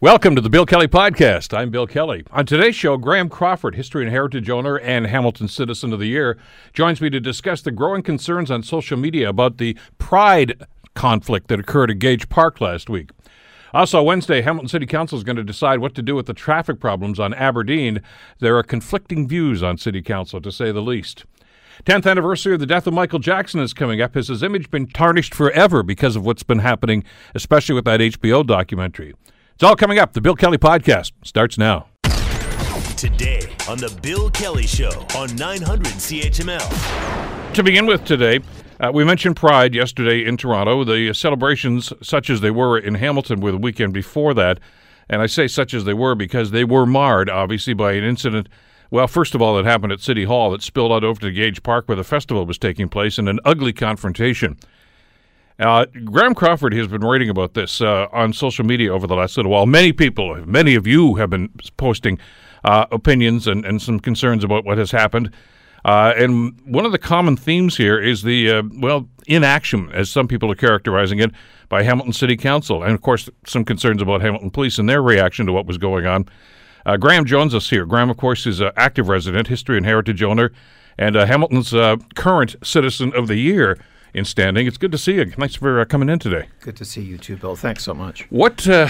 Welcome to the Bill Kelly Podcast. I'm Bill Kelly. On today's show, Graham Crawford, History and Heritage owner and Hamilton Citizen of the Year, joins me to discuss the growing concerns on social media about the pride conflict that occurred at Gage Park last week. Also, Wednesday, Hamilton City Council is going to decide what to do with the traffic problems on Aberdeen. There are conflicting views on City Council, to say the least. 10th anniversary of the death of Michael Jackson is coming up. Has his image been tarnished forever because of what's been happening, especially with that HBO documentary? It's all coming up. The Bill Kelly Podcast starts now. Today on The Bill Kelly Show on 900 CHML. To begin with today, uh, we mentioned Pride yesterday in Toronto. The celebrations, such as they were in Hamilton, were the weekend before that. And I say such as they were because they were marred, obviously, by an incident. Well, first of all, that happened at City Hall that spilled out over to Gage Park where the festival was taking place in an ugly confrontation. Uh, Graham Crawford has been writing about this uh, on social media over the last little while. Many people, many of you have been posting uh, opinions and, and some concerns about what has happened. Uh, and one of the common themes here is the, uh, well, inaction, as some people are characterizing it, by Hamilton City Council. And of course, some concerns about Hamilton Police and their reaction to what was going on. Uh, Graham joins us here. Graham, of course, is an active resident, history and heritage owner, and Hamilton's current Citizen of the Year in standing. It's good to see you. Thanks for uh, coming in today. Good to see you too, Bill. Thanks so much. What uh,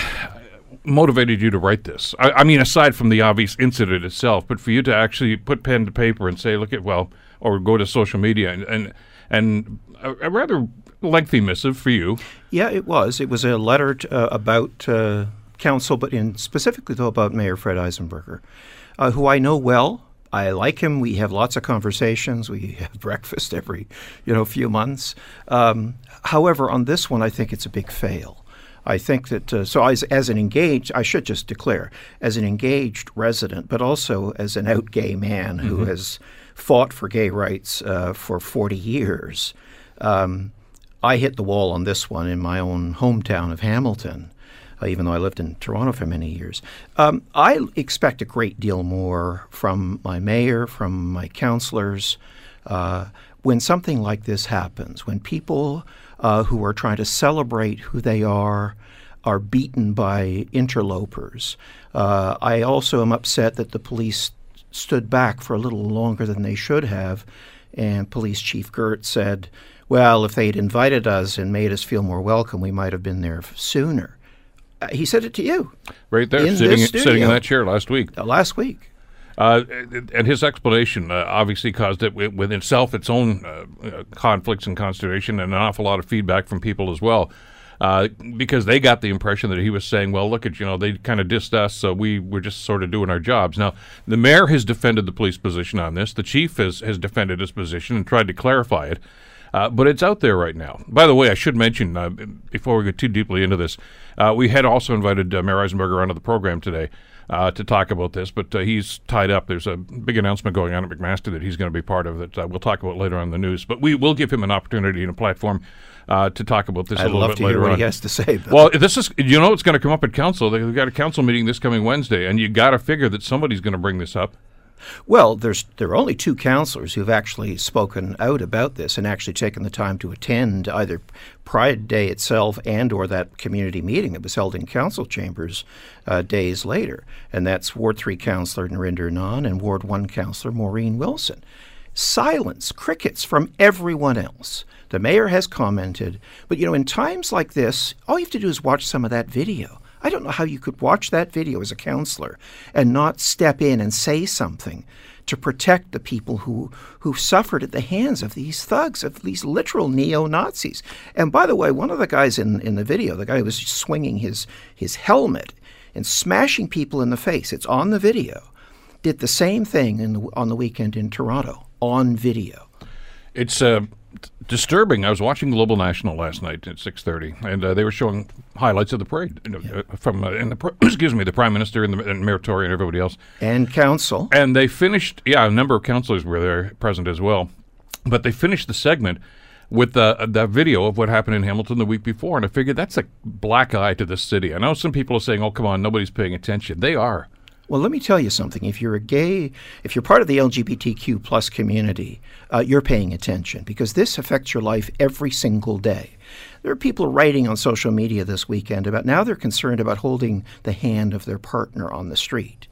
motivated you to write this? I, I, mean, aside from the obvious incident itself, but for you to actually put pen to paper and say, "Look at well," or go to social media and and, and a, a rather lengthy missive for you. Yeah, it was. It was a letter to, uh, about uh, council, but in specifically though about Mayor Fred Eisenberger, uh, who I know well. I like him. We have lots of conversations. We have breakfast every, you know, few months. Um, however, on this one, I think it's a big fail. I think that uh, so as, as an engaged, I should just declare as an engaged resident, but also as an out gay man mm-hmm. who has fought for gay rights uh, for 40 years. Um, I hit the wall on this one in my own hometown of Hamilton even though I lived in Toronto for many years. Um, I expect a great deal more from my mayor, from my councillors. Uh, when something like this happens, when people uh, who are trying to celebrate who they are are beaten by interlopers, uh, I also am upset that the police stood back for a little longer than they should have. And Police Chief Girt said, well, if they'd invited us and made us feel more welcome, we might have been there sooner. Uh, he said it to you. Right there, sitting, sitting in that chair last week. Uh, last week. Uh, and his explanation uh, obviously caused it with itself its own uh, uh, conflicts and consternation and an awful lot of feedback from people as well. because they got the impression that he was saying, "Well, look at you know they kind of dissed us, so we were just sort of doing our jobs." Now, the mayor has defended the police position on this. The chief has has defended his position and tried to clarify it. Uh, but it's out there right now. By the way, I should mention uh, before we get too deeply into this, uh, we had also invited uh, Mayor Eisenberger onto the program today uh, to talk about this, but uh, he's tied up. There's a big announcement going on at McMaster that he's going to be part of that we'll talk about later on the news. But we will give him an opportunity and a platform to talk about this I'd a little love bit to later hear what on. he has to say. Bill. Well, this is you know it's going to come up at council. They've got a council meeting this coming Wednesday, and you got to figure that somebody's going to bring this up. Well, there's there are only two counselors who've actually spoken out about this and actually taken the time to attend either Pride Day itself and or that community meeting that was held in council chambers uh, days later, and that's Ward Three Councillor Nrinder Nann and Ward One Councillor Maureen Wilson. Silence, crickets from everyone else. The mayor has commented, but you know, in times like this, all you have to do is watch some of that video. I don't know how you could watch that video as a counselor and not step in and say something to protect the people who who suffered at the hands of these thugs, of these literal neo Nazis. And by the way, one of the guys in, in the video, the guy who was swinging his his helmet and smashing people in the face, it's on the video, did the same thing the, on the weekend in Toronto on video. It's uh, disturbing. I was watching Global National last night at six thirty, and uh, they were showing highlights of the parade you know, yeah. uh, from uh, and the excuse me, the prime minister and the and Mayor Tory and everybody else, and council. And they finished. Yeah, a number of councillors were there present as well, but they finished the segment with the the video of what happened in Hamilton the week before, and I figured that's a black eye to the city. I know some people are saying, "Oh, come on, nobody's paying attention." They are. Well, let me tell you something. If you're a gay, if you're part of the LGBTQ plus community, uh, you're paying attention because this affects your life every single day. There are people writing on social media this weekend about now they're concerned about holding the hand of their partner on the street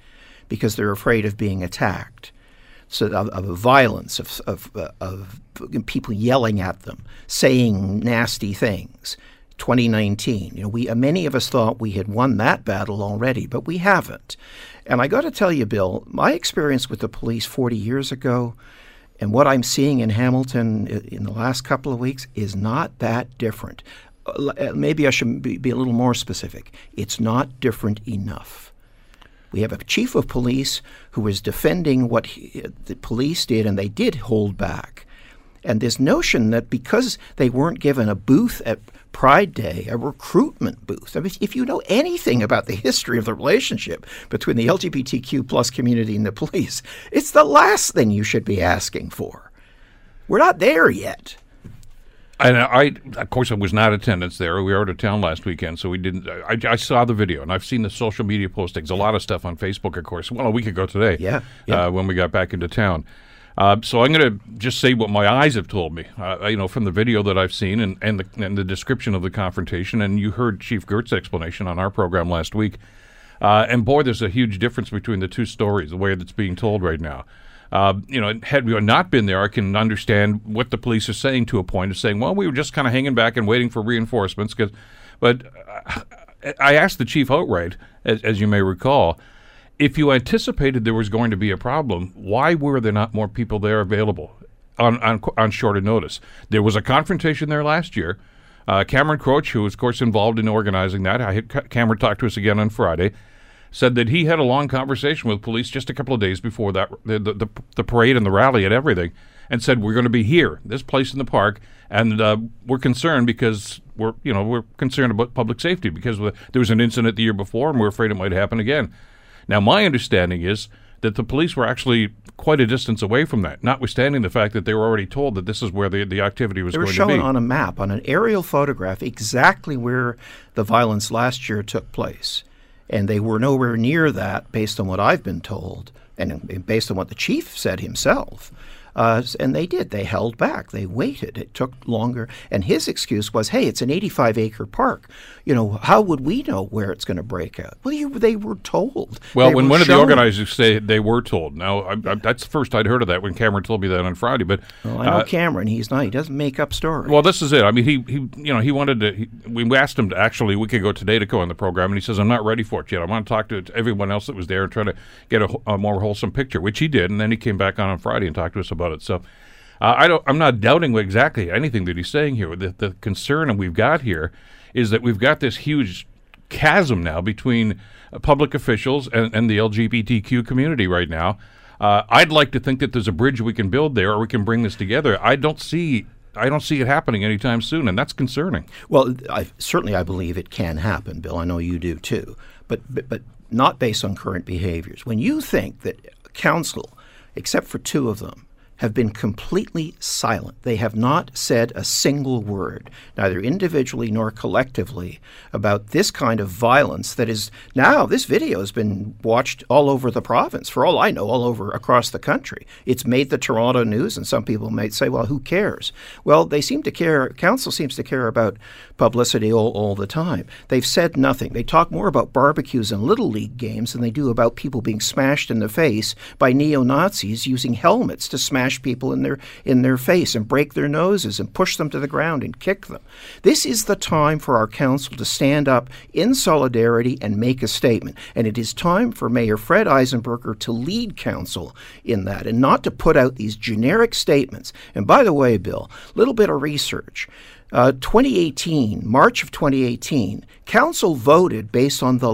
because they're afraid of being attacked. So of, of violence, of, of, uh, of people yelling at them, saying nasty things. 2019. You know, we many of us thought we had won that battle already, but we haven't. And I got to tell you, Bill, my experience with the police 40 years ago and what I'm seeing in Hamilton in the last couple of weeks is not that different. Uh, uh, maybe I should be, a little more specific. It's not different enough. We have a chief of police who is defending what he, the police did, and they did hold back. And this notion that because they weren't given a booth at Pride Day, a recruitment booth. I mean, if you know anything about the history of the relationship between the LGBTQ plus community and the police, it's the last thing you should be asking for. We're not there yet. And I, of course, I was not attendance there. We were out of town last weekend, so we didn't. I, I, saw the video, and I've seen the social media postings. A lot of stuff on Facebook, of course. Well, a week ago today, yeah, yeah. Uh, when we got back into town. Uh, so I'm going to just say what my eyes have told me, uh, you know, from the video that I've seen and, and, the, and the description of the confrontation. And you heard Chief Girt's explanation on our program last week. Uh, and boy, there's a huge difference between the two stories, the way that's being told right now. Uh, you know, had we not been there, I can understand what the police are saying to a point of saying, well, we were just kind of hanging back and waiting for reinforcements. Cause, but uh, I asked the chief outright, as, as you may recall, if you anticipated there was going to be a problem, why were there not more people there available on, on, on shorter notice? There was a confrontation there last year. Uh, Cameron Kroetsch, who was, of course, involved in organizing that, I had Cameron talk to us again on Friday, said that he had a long conversation with police just a couple of days before that, the, the, the, parade and the rally and everything, and said, We're going to be here, this place in the park, and uh, we're concerned because we're, you know, we're concerned about public safety because there was an incident the year before and we're afraid it might happen again. Now, my understanding is that the police were actually quite a distance away from that, notwithstanding the fact that they were already told that this is where the, the activity was they going to be. Were shown on a map, on an aerial photograph, exactly where the violence last year took place. And they were nowhere near that, based on what I've been told, and based on what the chief said himself. Uh, and they did. They held back. They waited. It took longer. And his excuse was, "Hey, it's an 85 acre park. You know, how would we know where it's going to break out?" Well, you, they were told. Well, they when one shown. of the organizers say they were told. Now, I, I, that's the first I'd heard of that when Cameron told me that on Friday. But well, I know uh, Cameron. He's not. He doesn't make up stories. Well, this is it. I mean, he, he you know, he wanted to. He, we asked him to actually a week ago today to go on the program, and he says, "I'm not ready for it yet. I want to talk to everyone else that was there and try to get a, a more wholesome picture," which he did. And then he came back on on Friday and talked to us about it. So. Uh, I don't. I'm not doubting exactly anything that he's saying here. The, the concern we've got here is that we've got this huge chasm now between uh, public officials and, and, the LGBTQ community right now. Uh, I'd like to think that there's a bridge we can build there, or we can bring this together. I don't see. I don't see it happening anytime soon, and that's concerning. Well, I, certainly, I believe it can happen, Bill. I know you do too, but but, but not based on current behaviors. When you think that council, except for two of them, have been completely silent. They have not said a single word, neither individually nor collectively, about this kind of violence that is now, this video has been watched all over the province, for all I know, all over across the country. It's made the Toronto news, and some people might say, well, who cares? Well, they seem to care, council seems to care about publicity all, all the time. They've said nothing. They talk more about barbecues and Little League games than they do about people being smashed in the face by neo Nazis using helmets to smash smash people in their in their face and break their noses and push them to the ground and kick them. This is the time for our council to stand up in solidarity and make a statement. And it is time for Mayor Fred Eisenberger to lead council in that and not to put out these generic statements. And by the way, Bill, little bit of research. Uh, 2018, March of 2018, Council voted based on the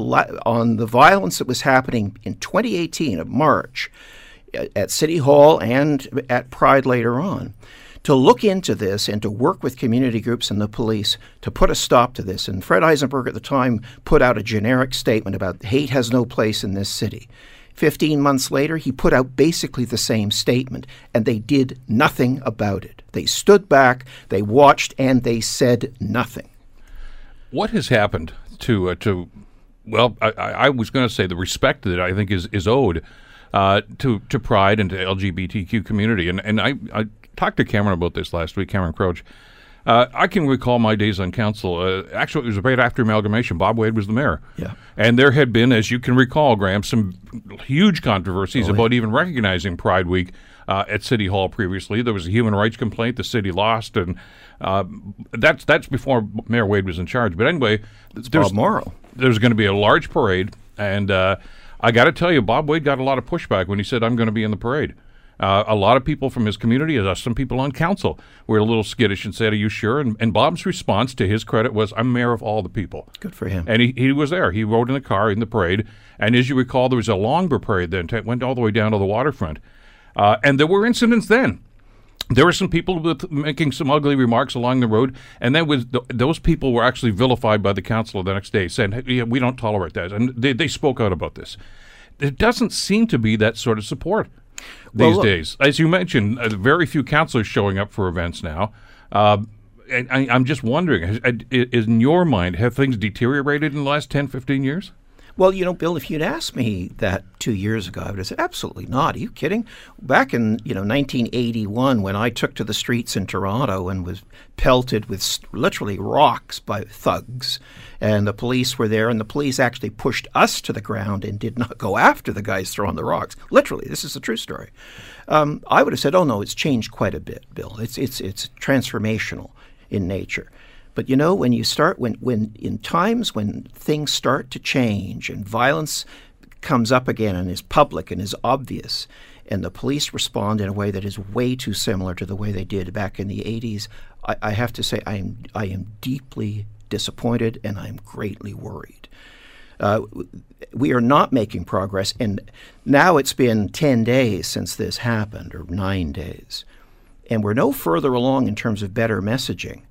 on the violence that was happening in 2018 of March at City Hall and at Pride later on to look into this and to work with community groups and the police to put a stop to this. And Fred Eisenberger at the time put out a generic statement about hate has no place in this city. 15 months later, he put out basically the same statement, and they did nothing about it. They stood back, they watched, and they said nothing. What has happened to uh, to well, I, I was going to say the respect that I think is is owed uh, to to Pride and to LGBTQ community, and and I, I talked to Cameron about this last week, Cameron Kroetsch. Uh, I can recall my days on council. Uh, actually, it was right after amalgamation. Bob Wade was the mayor. Yeah. And there had been, as you can recall, Graham, some huge controversies Oh, about even recognizing Pride Week uh, at City Hall previously. There was a human rights complaint the city lost, and uh, that's that's before Mayor Wade was in charge. But anyway, there's, Bob Morrow. there's going to be a large parade, and uh, I got to tell you, Bob Wade got a lot of pushback when he said, "I'm going to be in the parade." Uh, a lot of people from his community, uh, some people on council, were a little skittish and said, "Are you sure?" And, and Bob's response, to his credit, was, "I'm mayor of all the people." Good for him. And he, he was there. He rode in the car in the parade. And as you recall, there was a longer parade then, went all the way down to the waterfront. Uh, and there were incidents then. There were some people with making some ugly remarks along the road, and then th- those people were actually vilified by the council the next day, saying, hey, yeah, "We don't tolerate that," and they, they spoke out about this. There doesn't seem to be that sort of support Well, these look- days. As you mentioned, uh, very few councilors showing up for events now. Uh, and I, I'm just wondering, has, in your mind, have things deteriorated in the last 10, 15 years? Well, you know, Bill, if you'd asked me that two years ago, I would have said, absolutely not. Are you kidding? Back in, you know, 1981, when I took to the streets in Toronto and was pelted with literally rocks by thugs, and the police were there, and the police actually pushed us to the ground and did not go after the guys throwing the rocks. Literally, this is a true story. Um, I would have said, oh, no, it's changed quite a bit, Bill. It's, it's, it's transformational in nature. But you know, when you start, when, when in times when things start to change and violence comes up again and is public and is obvious, and the police respond in a way that is way too similar to the way they did back in the 80s, I, I have to say I am, I am deeply disappointed and I am greatly worried. Uh, we are not making progress, and now it's been 10 days since this happened, or nine days, and we're no further along in terms of better messaging.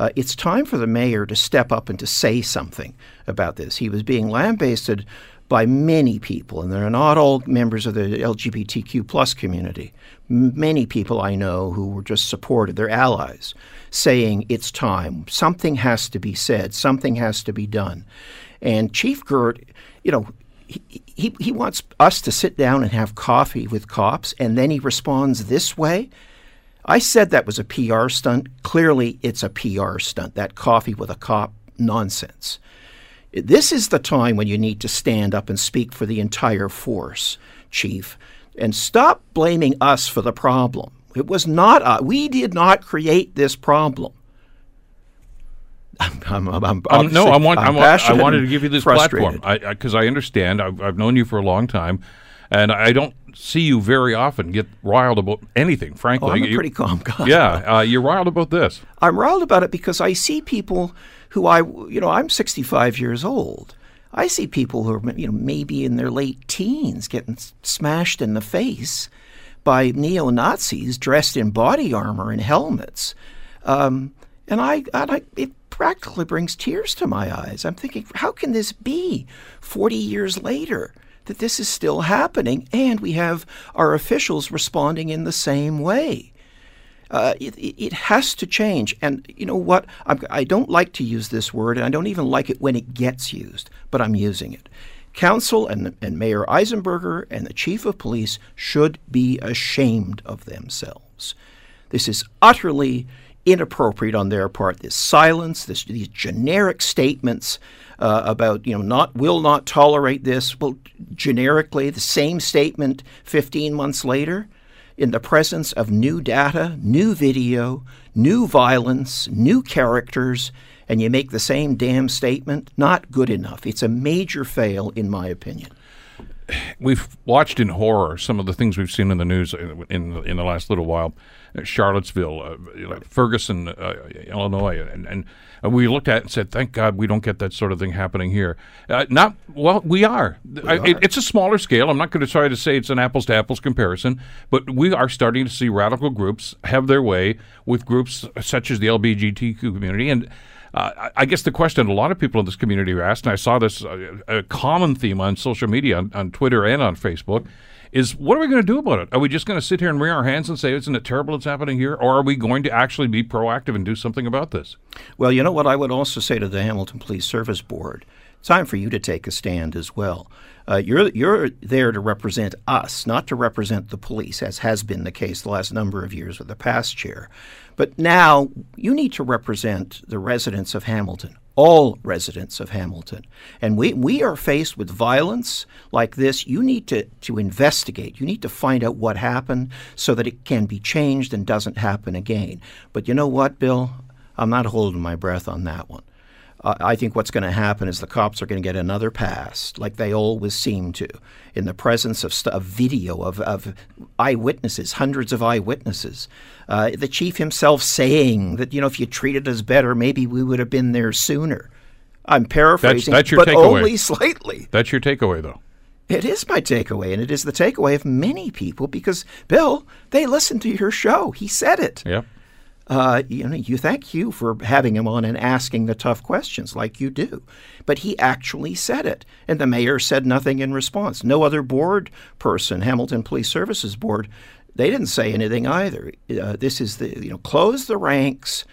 Uh, it's time for the mayor to step up and to say something about this. He was being lambasted by many people, and they're not all members of the LGBTQ plus community. Many people I know who were just supported, they're allies, saying it's time. Something has to be said. Something has to be done. And Chief Girt, you know, he, he, he wants us to sit down and have coffee with cops, and then he responds this way. I said that was a PR stunt. Clearly, it's a PR stunt. That coffee with a cop nonsense. This is the time when you need to stand up and speak for the entire force, Chief, and stop blaming us for the problem. It was not us. We did not create this problem. I'm, I'm, I'm, Um, I'm no, I want. I, want I wanted to give you this platform because I, understand. I've, I've known you for a long time, and I don't see you very often get riled about anything. Frankly, Oh, I'm a You- pretty calm guy. yeah, uh, you're riled about this. I'm riled about it because I see people who I, you know, I'm 65 years old. I see people who are, you know, maybe in their late teens getting smashed in the face by neo Nazis dressed in body armor and helmets. Um, and I, and I, it practically brings tears to my eyes. I'm thinking, how can this be 40 years later? That this is still happening, and we have our officials responding in the same way. Uh, it, it has to change. And you know what? I'm, I don't like to use this word, and I don't even like it when it gets used, but I'm using it. Council and, and Mayor Eisenberger and the chief of police should be ashamed of themselves. This is utterly inappropriate on their part. This silence, this, these generic statements uh, about you know not will not tolerate this. Well, generically, the same statement 15 months later in the presence of new data, new video, new violence, new characters, and you make the same damn statement, not good enough. It's a major fail, in my opinion. We've watched in horror some of the things we've seen in the news in in, in the last little while. Uh, Charlottesville, uh, you know, Ferguson, uh, Illinois, and, and we looked at it and said, "Thank God we don't get that sort of thing happening here." Uh, not well, we are. I, It, it's a smaller scale. I'm not going to try to say it's an apples to apples comparison, but we are starting to see radical groups have their way with groups such as the LGBTQ community and. Uh, I- I guess the question a lot of people in this community are asked, and I saw this uh, a common theme on social media, on, on Twitter and on Facebook, is what are we going to do about it? Are we just going to sit here and wring our hands and say, isn't it terrible it's happening here? Or are we going to actually be proactive and do something about this? Well, you know what I would also say to the Hamilton Police Service Board? time for you to take a stand as well. Uh, you're you're there to represent us, not to represent the police, as has been the case the last number of years with the past chair. But now you need to represent the residents of Hamilton, all residents of Hamilton. And we, we are faced with violence like this. You need to, to investigate. You need to find out what happened so that it can be changed and doesn't happen again. But you know what, Bill? I'm not holding my breath on that one uh, I think what's going to happen is the cops are going to get another pass, like they always seem to, in the presence of, st- of video of, of eyewitnesses, hundreds of eyewitnesses. Uh, the chief himself saying that, you know, if you treated us better, maybe we would have been there sooner. I'm paraphrasing, that's, that's but takeaway. only slightly. That's your takeaway, though. It is my takeaway, and it is the takeaway of many people because, Bill, they listened to your show. He said it. Yeah. Uh, you know, you thank you for having him on and asking the tough questions like you do. But he actually said it, and the mayor said nothing in response. No other board person, Hamilton Police Services Board, they didn't say anything either. Uh, this is the you know, close the ranks.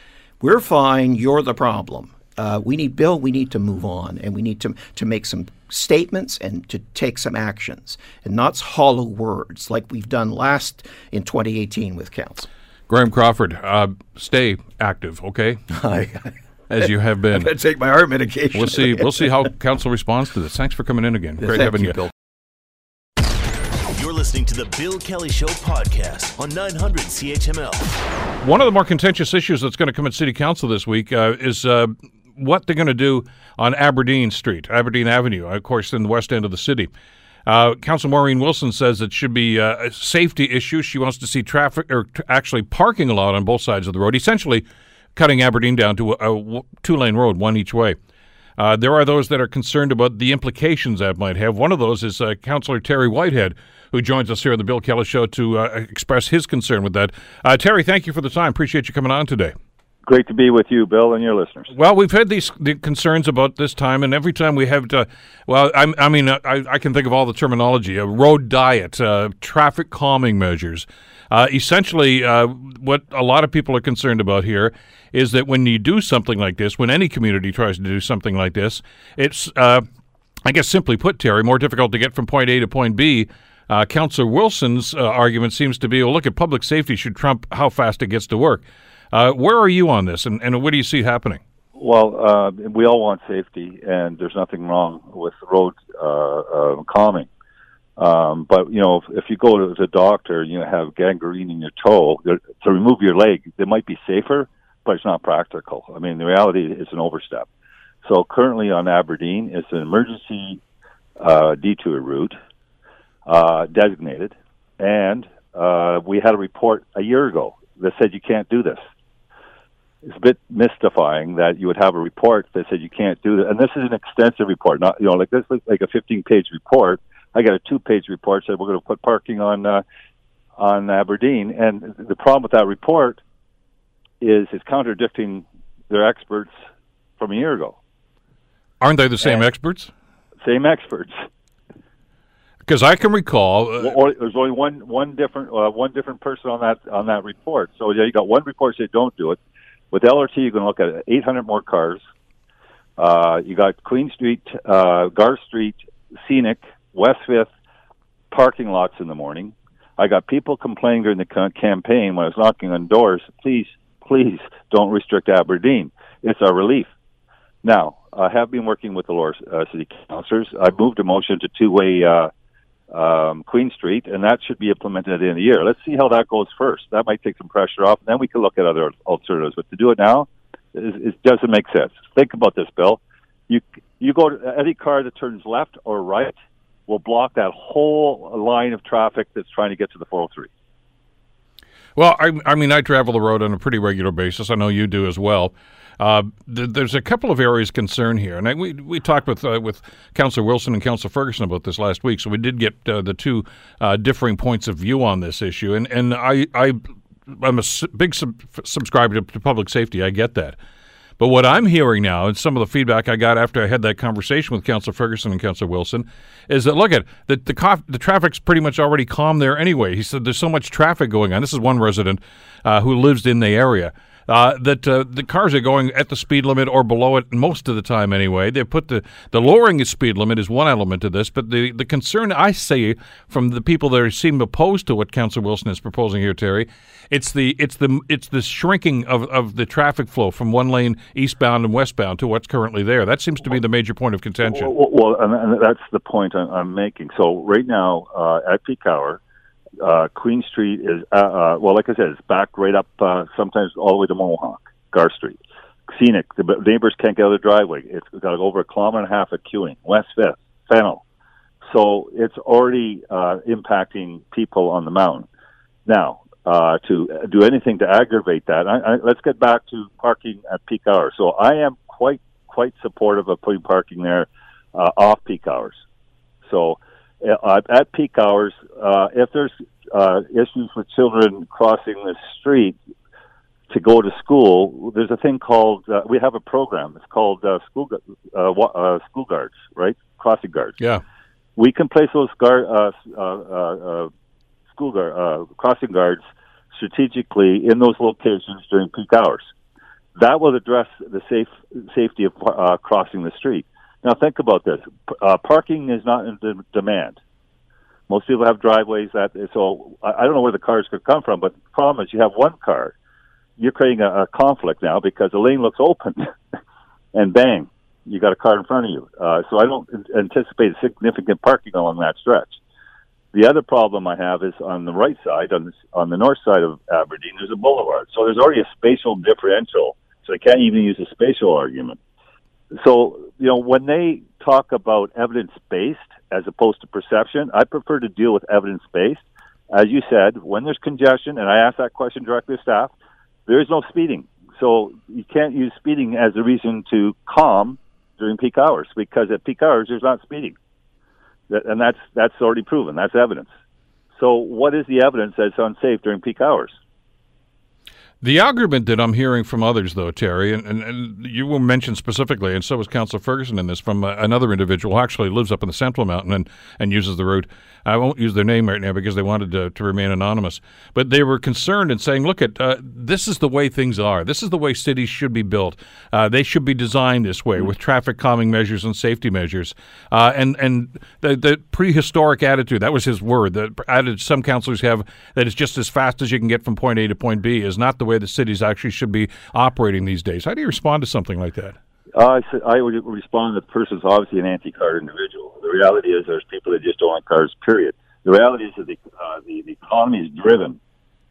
We're fine. You're the problem. Uh, we need Bill. We need to move on, and we need to to make some statements and to take some actions, and not hollow words like we've done last in 2018 with council. Graham Crawford, uh, stay active, okay? As you have been. I take my heart medication. We'll see. We'll see how council responds to this. Thanks for coming in again. Great having you, you. Bill. You're listening to the Bill Kelly Show podcast on 900 CHML. One of the more contentious issues that's going to come at City Council this week uh, is uh, what they're going to do on Aberdeen Street, Aberdeen Avenue, of course, in the west end of the city. Uh, Council Maureen Wilson says it should be uh, a safety issue. She wants to see traffic, or t- actually parking a lot on both sides of the road, essentially cutting Aberdeen down to a, a two lane road, one each way. Uh, there are those that are concerned about the implications that might have. One of those is uh, Councillor Terry Whitehead, who joins us here on the Bill Kelly Show to uh, express his concern with that. Uh, Terry, thank you for the time. Appreciate you coming on today. Great to be with you, Bill, and your listeners. Well, we've had these the concerns about this time, and every time we have to, well, I, I mean, I, I can think of all the terminology: a road diet, uh, traffic calming measures. Uh, essentially, uh, what a lot of people are concerned about here is that when you do something like this, when any community tries to do something like this, it's, uh, I guess, simply put, Terry, more difficult to get from point A to point B. Uh, Councillor Wilson's uh, argument seems to be, well, look at public safety should trump how fast it gets to work. Uh, where are you on this, and, and what do you see happening? Well, uh, we all want safety, and there's nothing wrong with road uh, uh, calming. Um, but you know, if, if you go to the doctor, and you have gangrene in your toe to remove your leg. It might be safer, but it's not practical. I mean, the reality is an overstep. So currently on Aberdeen, it's an emergency uh, detour route uh, designated, and uh, we had a report a year ago that said you can't do this. It's a bit mystifying that you would have a report that said you can't do that, and this is an extensive report. Not you know like this is like a 15-page report. I got a two-page report said we're going to put parking on uh, on Aberdeen, and the problem with that report is it's contradicting their experts from a year ago. Aren't they the same And- experts? Same experts. Because I can recall. Uh, Or there's only one one different uh, one different person on that on that report. So yeah, you got one report say don't do it. With LRT, you're going to look at 800 more cars. Uh, you got Queen Street, uh, Garth Street, Scenic, West Fifth parking lots in the morning. I got people complaining during the campaign when I was knocking on doors. Please, please don't restrict Aberdeen. It's our relief. Now, I have been working with the Lower uh, City Councilors. I moved a motion to two-way uh, um, Queen Street, and that should be implemented at the end of the year. Let's see how that goes first. That might take some pressure off, and then we can look at other alternatives. But to do it now, it, it doesn't make sense. Think about this, Bill. You you go to any car that turns left or right will block that whole line of traffic that's trying to get to the 403. Well, I, I mean, I travel the road on a pretty regular basis. I know you do as well. Uh, th- there's a couple of areas of concern here, and I, we we talked with uh, with Councillor Wilson and Councillor Ferguson about this last week, so we did get uh, the two uh, differing points of view on this issue. And and I I I'm a big sub- subscriber to, to public safety. I get that. But what I'm hearing now, and some of the feedback I got after I had that conversation with Councillor Ferguson and Councillor Wilson, is that look at the the, co- the traffic's pretty much already calm there anyway. He said there's so much traffic going on. This is one resident uh, who lives in the area uh, that uh, the cars are going at the speed limit or below it most of the time anyway. They put the the lowering the speed limit is one element to this, but the the concern I see from the people that seem opposed to what Councillor Wilson is proposing here, Terry, it's the it's the it's the shrinking of, of the traffic flow from one lane eastbound and westbound to what's currently there. That seems to be the major point of contention. Well, well and, and that's the point I'm, I'm making. So right now uh, at peak hour uh, Queen Street is, uh, uh, well, like I said, it's back right up, uh, sometimes all the way to Mohawk, Garth Street. Scenic. The neighbors can't get out of the driveway. It's got over a kilometer and a half of queuing. West Fifth, Fennell. So it's already uh, impacting people on the mountain. Now, uh, to do anything to aggravate that, I, I, let's get back to parking at peak hours. So I am quite quite supportive of putting parking there uh, off peak hours. So uh, at peak hours, uh, if there's uh, issues with children crossing the street to go to school, there's a thing called uh, we have a program. It's called uh, school uh, uh, school guards, right? Crossing guards. Yeah, we can place those guard uh, uh, uh, school guard uh, crossing guards strategically in those locations during peak hours. That will address the safe safety of uh, crossing the street. Now think about this: uh, parking is not in de- demand. Most people have driveways that so I, don't know where the cars could come from, but the problem is you have one car, you're creating a, a conflict now because the lane looks open, and bang, you got a car in front of you. Uh, so I don't anticipate significant parking along that stretch. The other problem I have is on the right side, on the, on the north side of Aberdeen, there's a boulevard. So there's already a spatial differential. So I can't even use a spatial argument. So, you know, when they talk about evidence based as opposed to perception, I prefer to deal with evidence based. As you said, when there's congestion, and I asked that question directly to staff, there is no speeding. So you can't use speeding as a reason to calm during peak hours because at peak hours there's not speeding, and that's that's already proven. That's evidence. So what is the evidence that it's unsafe during peak hours? The argument that I'm hearing from others, though, Terry, and, and, and you were mentioned specifically, and so was Councillor Ferguson in this, from uh, another individual who actually lives up in the Central Mountain and, and uses the route. I won't use their name right now because they wanted to, to remain anonymous. But they were concerned and saying, look, at uh, this is the way things are. This is the way cities should be built. Uh, they should be designed this way with traffic calming measures and safety measures. Uh, and and the, the prehistoric attitude, that was his word, the attitude some councillors have that it's just as fast as you can get from point A to point B is not the way the cities actually should be operating these days. How do you respond to something like that? Uh, I, would respond that the person's obviously an anti-car individual. The reality is there's people that just don't like cars, period. The reality is that the, uh, the, the economy is driven,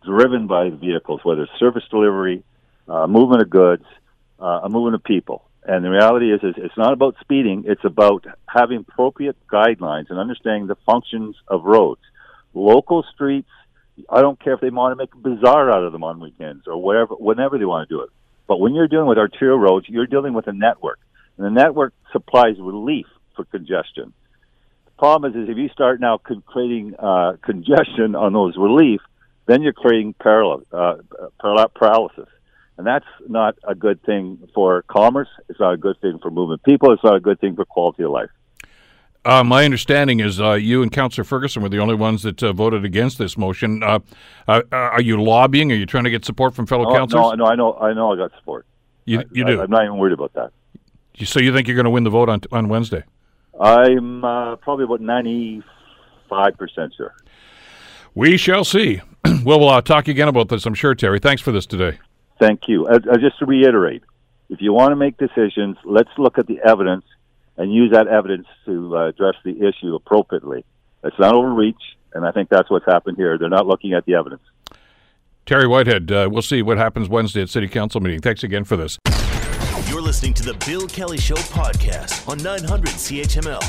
driven by vehicles, whether it's service delivery, uh, movement of goods, uh, a movement of people. And the reality is, is it's not about speeding. It's about having appropriate guidelines and understanding the functions of roads. Local streets, I don't care if they want to make a bazaar out of them on weekends or whatever, whenever they want to do it. But when you're dealing with arterial roads, you're dealing with a network, and the network supplies relief for congestion. The problem is, is if you start now creating uh, congestion on those relief, then you're creating paral- uh, paralysis. And that's not a good thing for commerce. It's not a good thing for moving people. It's not a good thing for quality of life. Uh, my understanding is uh, you and Councillor Ferguson were the only ones that uh, voted against this motion. Uh, uh, are you lobbying? Are you trying to get support from fellow no, councillors? No, no, I know, I know, I got support. You, you I, do. I, am not even worried about that. So you think you're going to win the vote on on Wednesday? I'm uh, probably about ninety five percent sure. We shall see. well, we'll talk again about this. I'm sure, Terry. Thanks for this today. Thank you. just to reiterate, if you want to make decisions, let's look at the evidence and use that evidence to uh, address the issue appropriately. It's not overreach, and I think that's what's happened here. They're not looking at the evidence. Terry Whitehead, uh, we'll see what happens Wednesday at City Council meeting. Thanks again for this. You're listening to the Bill Kelly Show podcast on 900 CHML.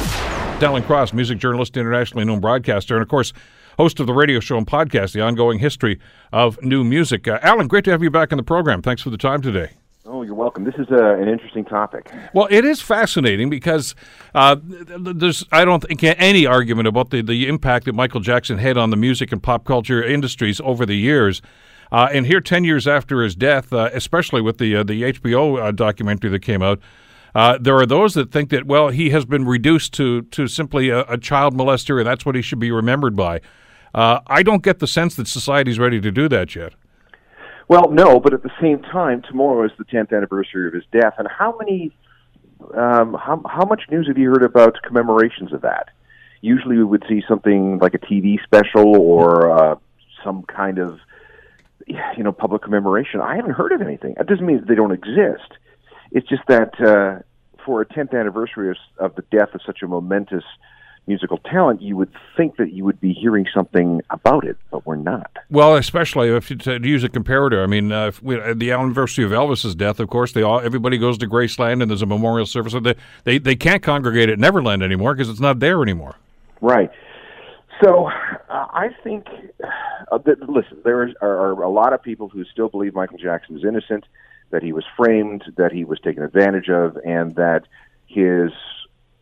Alan Cross, music journalist, internationally known broadcaster, and of course, host of the radio show and podcast, The Ongoing History of New Music. Uh, Alan, great to have you back on the program. Thanks for the time today. Oh, you're welcome. This is uh, an interesting topic. Well, it is fascinating because uh, there's I don't think any argument about the, the impact that Michael Jackson had on the music and pop culture industries over the years. Uh, and here, ten years after his death, uh, especially with the uh, the HBO uh, documentary that came out, there are those that think that well, he has been reduced to to simply a, a child molester, and that's what he should be remembered by. I don't get the sense that society's ready to do that yet. Well, no, but at the same time, tomorrow is the 10th anniversary of his death, and how many, um, how how much news have you heard about commemorations of that? Usually, we would see something like a TV special or uh, some kind of, you know, public commemoration. I haven't heard of anything. That doesn't mean that they don't exist. It's just that uh, for a 10th anniversary of, of the death of such a momentous musical talent, you would think that you would be hearing something about it, but we're not. Well, especially if you to use a comparator. I mean, uh, we, uh, the anniversary of Elvis's death, of course, they all everybody goes to Graceland and there's a memorial service. They they, they can't congregate at Neverland anymore because it's not there anymore. Right. So uh, I think, uh, that, listen, there is, are, are a lot of people who still believe Michael Jackson is innocent, that he was framed, that he was taken advantage of, and that his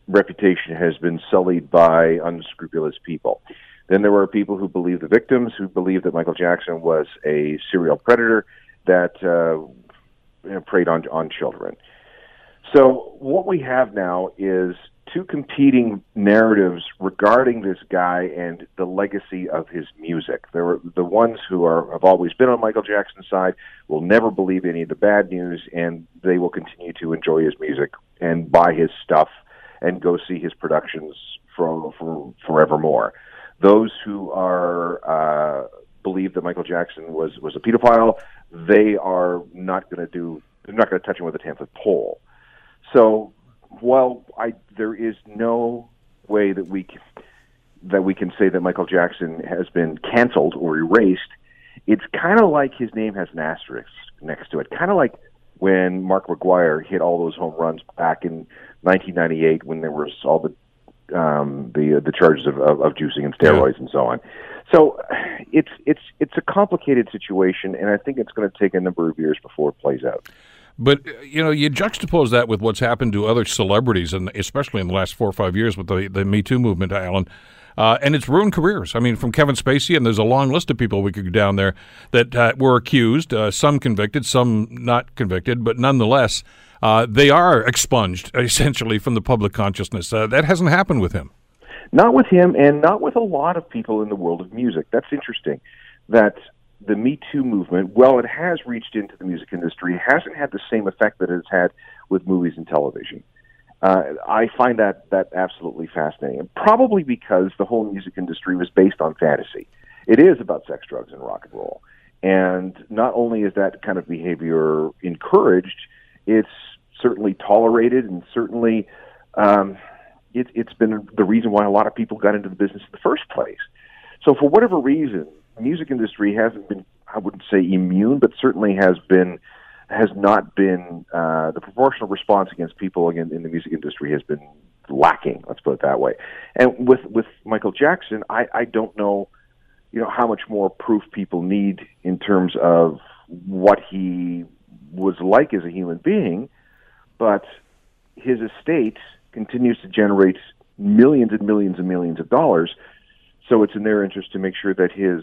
reputation has been sullied by unscrupulous people. Then there were people who believe the victims, who believe that Michael Jackson was a serial predator that uh, preyed on on children. So what we have now is two competing narratives regarding this guy and the legacy of his music. There are the ones who are have always been on Michael Jackson's side will never believe any of the bad news, and they will continue to enjoy his music and buy his stuff and go see his productions for, for forevermore. Those who are uh, believe that Michael Jackson was was a pedophile, they are not going to do. They're not going to touch him with a ten foot pole. So while I there is no way that we can, that we can say that Michael Jackson has been canceled or erased, it's kind of like his name has an asterisk next to it. Kind of like when Mark McGwire hit all those home runs back in 1998 when there was all the um, the the charges of, of, of juicing and steroids yeah. and so on. So it's it's it's a complicated situation, and I think it's going to take a number of years before it plays out. But you know, you juxtapose that with what's happened to other celebrities, and especially in the last four or five years with the the Me Too movement, Alan. Uh, and it's ruined careers. I mean, from Kevin Spacey, and there's a long list of people we could go down there that uh, were accused, uh, some convicted, some not convicted, but nonetheless, uh, they are expunged essentially from the public consciousness. Uh, that hasn't happened with him. Not with him, and not with a lot of people in the world of music. That's interesting. That the Me Too movement, well, it has reached into the music industry, hasn't had the same effect that it's had with movies and television. Uh, I find that that absolutely fascinating, probably because the whole music industry was based on fantasy. It is about sex, drugs, and rock and roll, and not only is that kind of behavior encouraged, it's certainly tolerated, and certainly um, it, it's been the reason why a lot of people got into the business in the first place. So, for whatever reason, music industry hasn't been, I wouldn't say immune, but certainly has been has not been uh, the proportional response against people in, in the music industry has been lacking. Let's put it that way. And with with Michael Jackson, I, I don't know, you know, how much more proof people need in terms of what he was like as a human being, but his estate continues to generate millions and millions and millions of dollars. So it's in their interest to make sure that his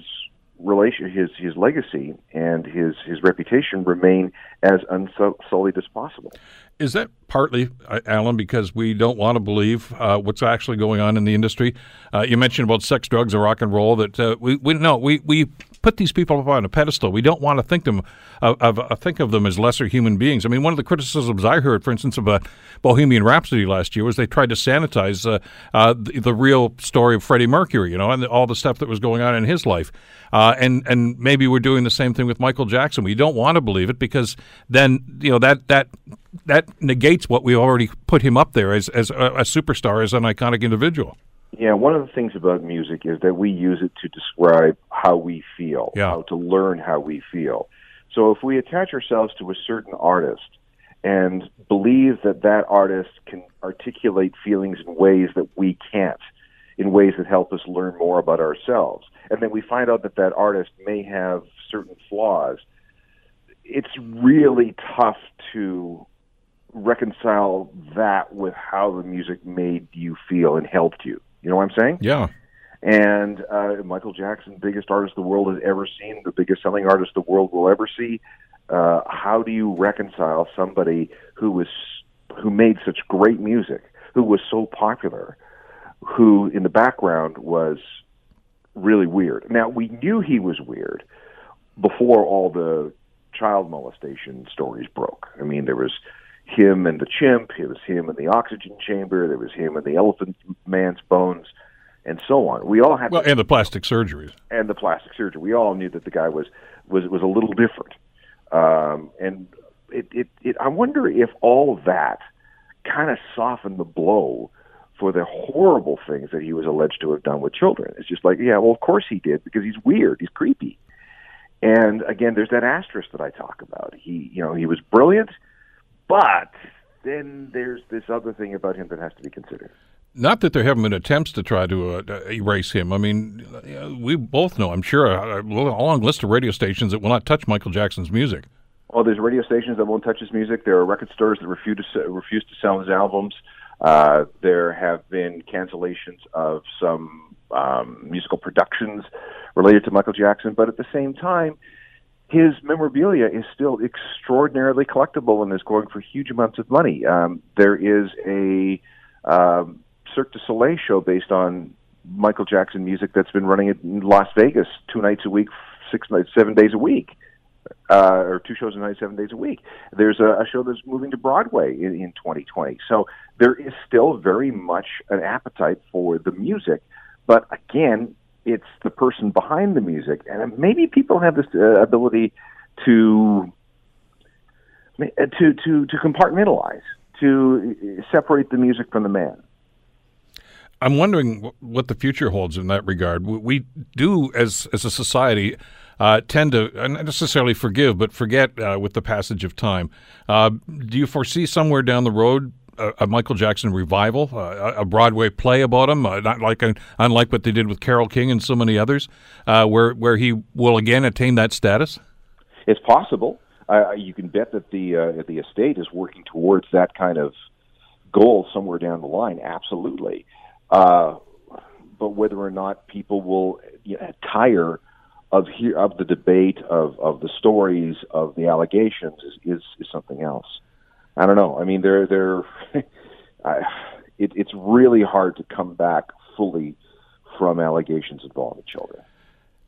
relation, his his legacy and his his reputation remain as unsullied as possible. Is that partly, uh, Alan, because we don't want to believe uh, what's actually going on in the industry? Uh, you mentioned about sex, drugs, and rock and roll. That uh, we we no we we put these people up on a pedestal. We don't want to think them of, of uh, think of them as lesser human beings. I mean, one of the criticisms I heard, for instance, of uh, Bohemian Rhapsody last year was they tried to sanitize uh, uh, the, the, real story of Freddie Mercury, you know, and all the stuff that was going on in his life. Uh, and and maybe we're doing the same thing with Michael Jackson. We don't want to believe it because then you know that that that negates what we already put him up there as as a, a superstar, as an iconic individual. Yeah, one of the things about music is that we use it to describe how we feel, yeah. how to learn how we feel. So if we attach ourselves to a certain artist and believe that that artist can articulate feelings in ways that we can't, in ways that help us learn more about ourselves, and then we find out that that artist may have certain flaws, it's really tough to reconcile that with how the music made you feel and helped you. You know what I'm saying? Yeah. And uh, Michael Jackson, biggest artist the world has ever seen, the biggest selling artist the world will ever see. Uh, how do you reconcile somebody who was who made such great music, who was so popular, who in the background was really weird? Now we knew he was weird before all the child molestation stories broke. I mean, there was him and the chimp, it was him in the oxygen chamber, there was him in the elephant man's bones, and so on. We all had well, and the plastic surgeries and the plastic surgery. We all knew that the guy was was was a little different, um, and it, it, it I wonder if all that kind of softened the blow for the horrible things that he was alleged to have done with children. It's just like, yeah, well, of course he did because he's weird, he's creepy. And again, there's that asterisk that I talk about. He, you know, he was brilliant, but then there's this other thing about him that has to be considered. Not that there haven't been attempts to try to uh, erase him. I mean, we both know, I'm sure, a, a long list of radio stations that will not touch Michael Jackson's music. Well, there's radio stations that won't touch his music. There are record stores that refuse to refuse to sell his albums. Uh, there have been cancellations of some um, musical productions related to Michael Jackson, but at the same time, his memorabilia is still extraordinarily collectible and is going for huge amounts of money. Um, there is a um, Cirque du Soleil show based on Michael Jackson music that's been running in Las Vegas two nights a week, six nights, seven days a week uh, or two shows a night, seven days a week. There's a, a show that's moving to Broadway in, in 2020. So there is still very much an appetite for the music, but again, it's the person behind the music, and maybe people have this uh, ability to to to to compartmentalize, to separate the music from the man. I'm wondering what the future holds in that regard. We do, as as a society, uh, tend to not necessarily forgive, but forget uh, with the passage of time. Uh, do you foresee somewhere down the road a, a Michael Jackson revival, uh, a Broadway play about him, uh, not like unlike what they did with Carole King and so many others, uh, where where he will again attain that status? It's possible. you can bet that the the estate is working towards that kind of goal somewhere down the line. Absolutely. but whether or not people will you know, tire of here of the debate of of the stories of the allegations is is, is something else. I don't know. I mean, they're they're I, it, it's really hard to come back fully from allegations involving children.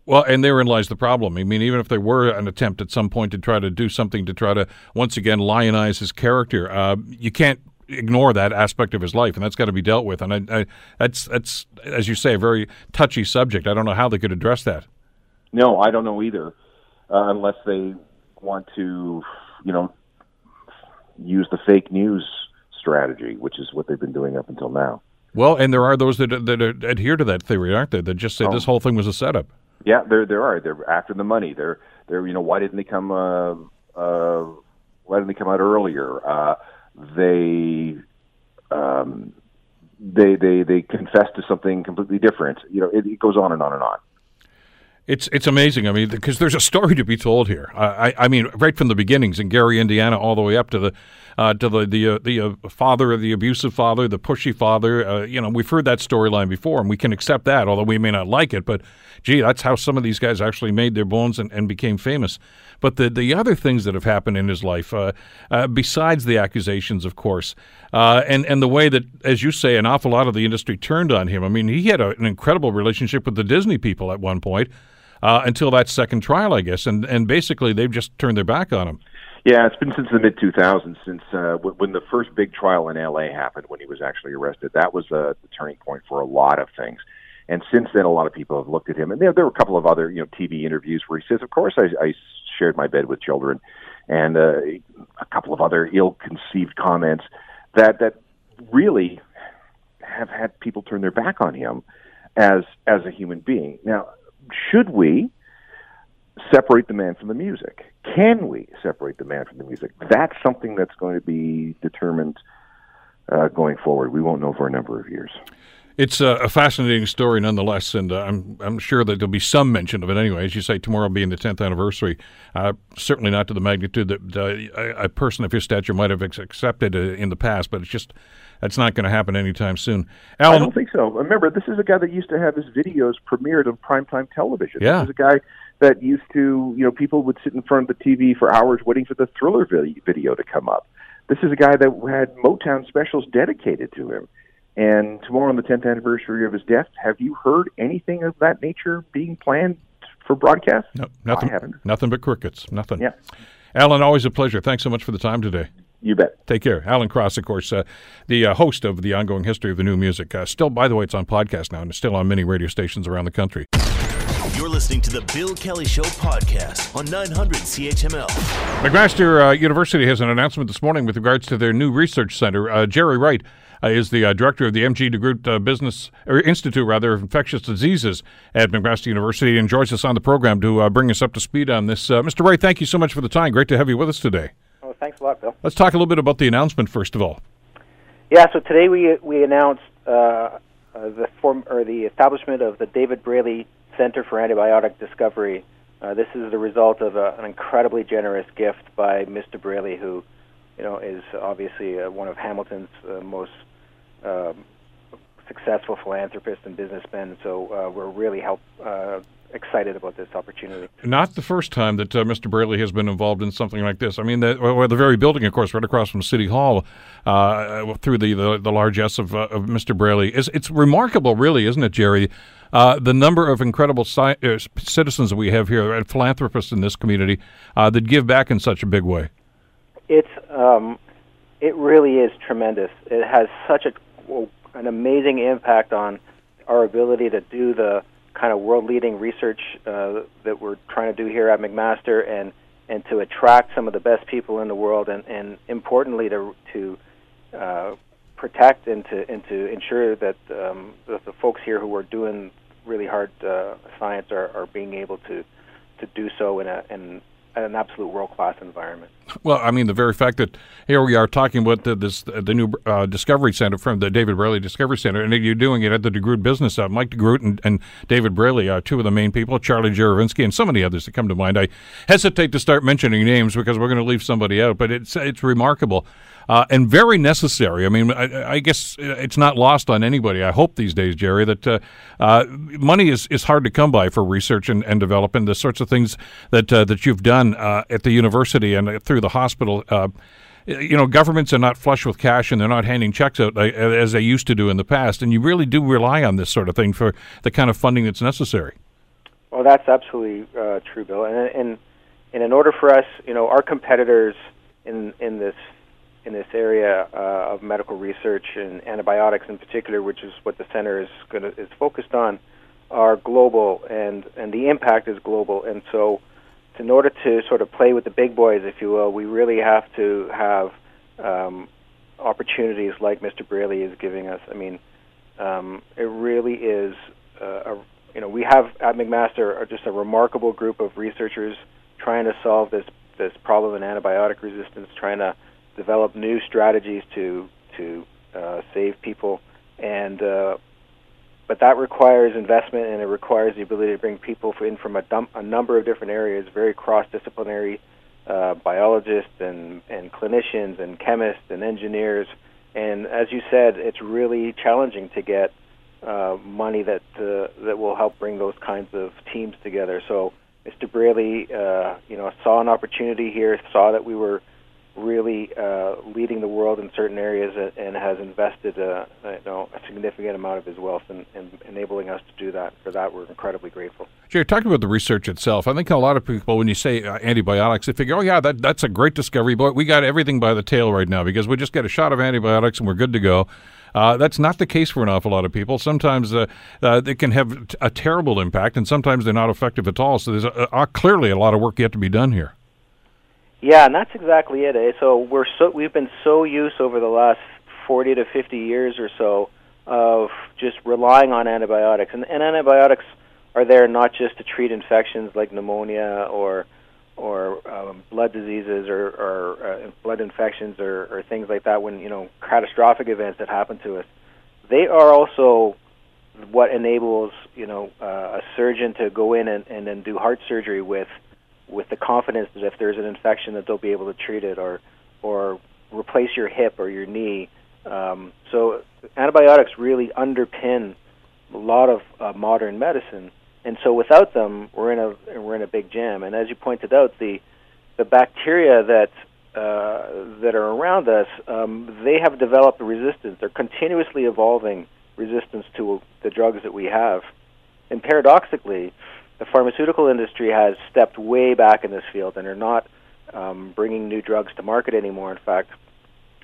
Well, and therein lies the problem. I mean, even if there were an attempt at some point to try to do something to try to once again lionize his character, uh, you can't ignore that aspect of his life, and that's got to be dealt with. And I, I, that's that's as you say, a very touchy subject. I don't know how they could address that. No, I don't know either, uh, unless they want to, you know, use the fake news strategy, which is what they've been doing up until now. Well, and there are those that that adhere to that theory, aren't there? That just say oh. this whole thing was a setup. Yeah, there there are. They're after the money. They're they're you know why didn't they come uh, uh, why didn't they come out earlier? Uh, they um, they they they confess to something completely different. You know, it, it goes on and on and on. It's it's amazing. I mean, because there's a story to be told here. I, I mean, right from the beginnings in Gary, Indiana, all the way up to the uh, to the the uh, the uh, father, of the abusive father, the pushy father. Uh, you know, we've heard that storyline before, and we can accept that, although we may not like it. But gee, that's how some of these guys actually made their bones and, and became famous. But the the other things that have happened in his life, uh, uh, besides the accusations, of course, and and the way that, as you say, an awful lot of the industry turned on him. I mean, he had a, an incredible relationship with the Disney people at one point uh, until that second trial, I guess. And and basically, they've just turned their back on him. Yeah, it's been since the mid 2000s, since uh, when the first big trial in LA happened, when he was actually arrested. That was uh, the turning point for a lot of things. And since then, a lot of people have looked at him, and there, there were a couple of other, you know, TV interviews where he says, "Of course, I, I shared my bed with children," and uh, a couple of other ill-conceived comments that that really have had people turn their back on him as as a human being. Now, should we separate the man from the music? Can we separate the man from the music? That's something that's going to be determined uh, going forward. We won't know for a number of years. It's a, a fascinating story, nonetheless, and uh, I'm I'm sure that there'll be some mention of it anyway. As you say, tomorrow being the 10th anniversary, uh, certainly not to the magnitude that uh, a person of his stature might have accepted uh, in the past, but it's just that's not going to happen anytime soon. I don't think so. Remember, this is a guy that used to have his videos premiered on primetime television. Yeah. This is a guy that used to, you know, people would sit in front of the TV for hours waiting for the Thriller video to come up. This is a guy that had Motown specials dedicated to him. And tomorrow, on the 10th anniversary of his death, have you heard anything of that nature being planned for broadcast? No, nothing. I haven't. Nothing but crickets. Nothing. Yeah. Alan, always a pleasure. Thanks so much for the time today. You bet. Take care. Alan Cross, of course, uh, the uh, host of the ongoing history of the new music. Uh, still, by the way, it's on podcast now and it's still on many radio stations around the country. You're listening to the Bill Kelly Show podcast on 900 CHML. McMaster uh, University has an announcement this morning with regards to their new research center. Uh, Gerry Wright uh, is the uh, director of the MG DeGroote uh, Business or Institute, rather, of Infectious Diseases at McMaster University, and joins us on the program to uh, bring us up to speed on this. Mr. Wright, thank you so much for the time. Great to have you with us today. Oh, thanks a lot, Bill. Let's talk a little bit about the announcement first of all. Yeah, so today we we announced the form or the establishment of the David Braley Center for Antibiotic Discovery. Uh, this is the result of a, an incredibly generous gift by Mr. Braley, who, you know, is obviously uh, one of Hamilton's uh, most um, successful philanthropists and businessmen. So uh, we're really help uh, excited about this opportunity. Not the first time that uh, Mr. Braley has been involved in something like this. I mean, the, well, the very building, of course, right across from City Hall, uh, through the, the, the largesse of, uh, of Mr. Braley. Is, it's remarkable, really, isn't it, Gerry? Uh, the number of incredible uh, citizens that we have here, philanthropists in this community, uh, that give back in such a big way. It's um, it really is tremendous. It has such a an amazing impact on our ability to do the kind of world leading research uh, that we're trying to do here at McMaster and and to attract some of the best people in the world and, and importantly to to uh, protect and to and to ensure that um, the, the folks here who are doing really hard uh, science are, are being able to to do so in a in an absolute world class environment. Well, I mean, the very fact that here we are talking about the, this the new uh, Discovery Center from the David Braley Discovery Center, and you're doing it at the DeGroote Business. Uh, Mike DeGroote and, and David Braley are two of the main people. Charlie Juravinski and so many others that come to mind. I hesitate to start mentioning names because we're going to leave somebody out, but it's it's remarkable uh, and very necessary. I mean, I, I, guess it's not lost on anybody. I hope these days, Gerry, that uh, uh, money is, is hard to come by for research and, and development. The sorts of things that uh, that you've done uh, at the university and through the hospital. Uh, you know, governments are not flush with cash and they're not handing checks out as they used to do in the past. And you really do rely on this sort of thing for the kind of funding that's necessary. Well, that's absolutely true, Bill. And, and and in order for us, you know, our competitors in in this in this area uh, of medical research and antibiotics in particular, which is what the center is going is focused on, are global and and the impact is global. And so, in order to sort of play with the big boys, if you will, we really have to have um, opportunities like Mr. Braley is giving us. I mean, um, it really is. Uh, a, you know, we have at McMaster just a remarkable group of researchers trying to solve this this problem in antibiotic resistance, trying to develop new strategies to to uh, save people, and uh, but that requires investment and it requires the ability to bring people in from a, dump, a number of different areas, very cross-disciplinary uh, biologists and and clinicians and chemists and engineers. And as you said, it's really challenging to get uh, money that uh, that will help bring those kinds of teams together. So Mr. Braley, uh, you know, saw an opportunity here, saw that we were really uh, leading the world in certain areas and has invested uh, you know, a significant amount of his wealth in, in, enabling us to do that. For that, we're incredibly grateful. Gerry, talking about the research itself, I think a lot of people, when you say uh, antibiotics, they figure, oh, yeah, that, that's a great discovery. But we got everything by the tail right now because we just get a shot of antibiotics and we're good to go. Uh, that's not the case for an awful lot of people. Sometimes uh, uh, they can have a terrible impact, and sometimes they're not effective at all. So there's a, clearly a lot of work yet to be done here. Yeah, and that's exactly it. Eh? So we're so we've been so used over the last 40 to 50 years or so of just relying on antibiotics, and, and antibiotics are there not just to treat infections like pneumonia or or um, blood diseases or, or uh, blood infections or, or things like that when you know catastrophic events that happen to us. They are also what enables you know uh, a surgeon to go in and, and then do heart surgery with with the confidence that if there's an infection that they'll be able to treat it or or replace your hip or your knee. Um, so antibiotics really underpin a lot of uh, modern medicine, and so without them, we're in a we're in a big jam. And as you pointed out, the the bacteria that uh, that are around us, um, they have developed resistance. They're continuously evolving resistance to the drugs that we have, and paradoxically, the pharmaceutical industry has stepped way back in this field and are not um, bringing new drugs to market anymore. In fact,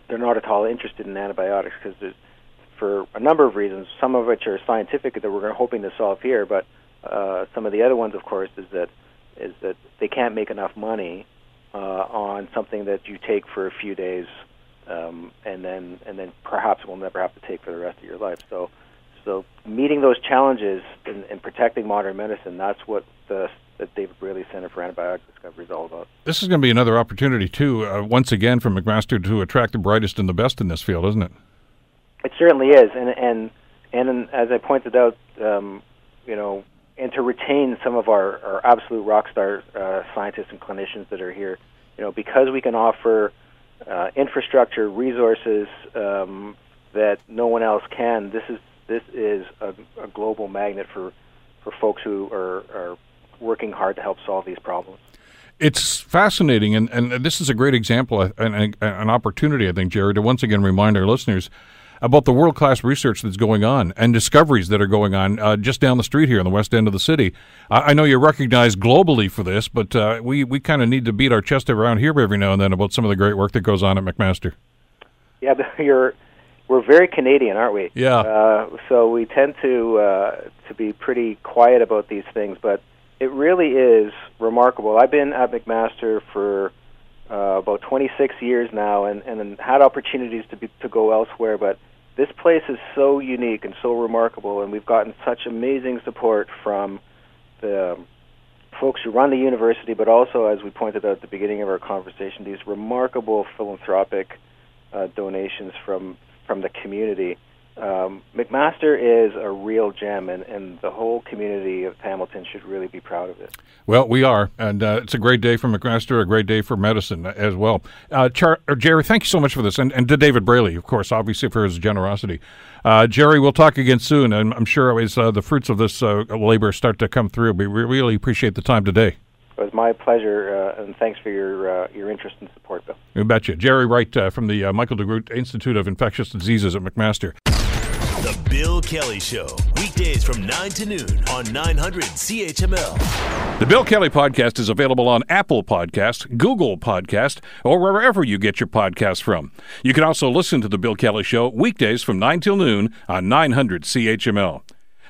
they're not at all interested in antibiotics because for a number of reasons, some of which are scientific that we're hoping to solve here, but uh, some of the other ones, of course, is that is that they can't make enough money uh, on something that you take for a few days, um, and then and then perhaps will never have to take for the rest of your life. So, so meeting those challenges and, and protecting modern medicine, that's what the the David Braley Center for Antibiotic Discovery is all about. This is going to be another opportunity too, uh, once again, for McMaster to attract the brightest and the best in this field, isn't it? It certainly is, and and and as I pointed out, um, you know, and to retain some of our, our absolute rock star uh, scientists and clinicians that are here. You know, because we can offer uh, infrastructure, resources um, that no one else can. This is this is a, a global magnet for for folks who are, are working hard to help solve these problems. It's fascinating, and, and this is a great example, an, an opportunity, I think, Gerry, to once again remind our listeners about the world class research that's going on and discoveries that are going on uh, just down the street here in the west end of the city. I, I know you're recognized globally for this, but uh, we, we kind of need to beat our chest around here every now and then about some of the great work that goes on at McMaster. Yeah, you're we're very Canadian, aren't we? Yeah. Uh, so we tend to uh, to be pretty quiet about these things, but it really is remarkable. I've been at McMaster for uh, about 26 years now, and and had opportunities to be to go elsewhere, but this place is so unique and so remarkable, and we've gotten such amazing support from the folks who run the university, but also, as we pointed out at the beginning of our conversation, these remarkable philanthropic uh, donations from from the community um, McMaster is a real gem, and, and the whole community of Hamilton should really be proud of it. Well, we are, and uh, it's a great day for McMaster, a great day for medicine as well. Uh, Char- uh, Gerry, thank you so much for this, and, and to David Braley, of course, obviously for his generosity. Uh, Gerry, we'll talk again soon, and I'm sure as uh, the fruits of this uh, labor start to come through, we really appreciate the time today. It was my pleasure, uh, and thanks for your uh, your interest and support, Bill. You betcha. Gerry Wright uh, from the Michael DeGroote Institute of Infectious Diseases at McMaster. The Bill Kelly Show, weekdays from 9 to noon on 900 CHML. The Bill Kelly Podcast is available on Apple Podcast, Google Podcast, or wherever you get your podcasts from. You can also listen to The Bill Kelly Show weekdays from 9 till noon on 900 CHML.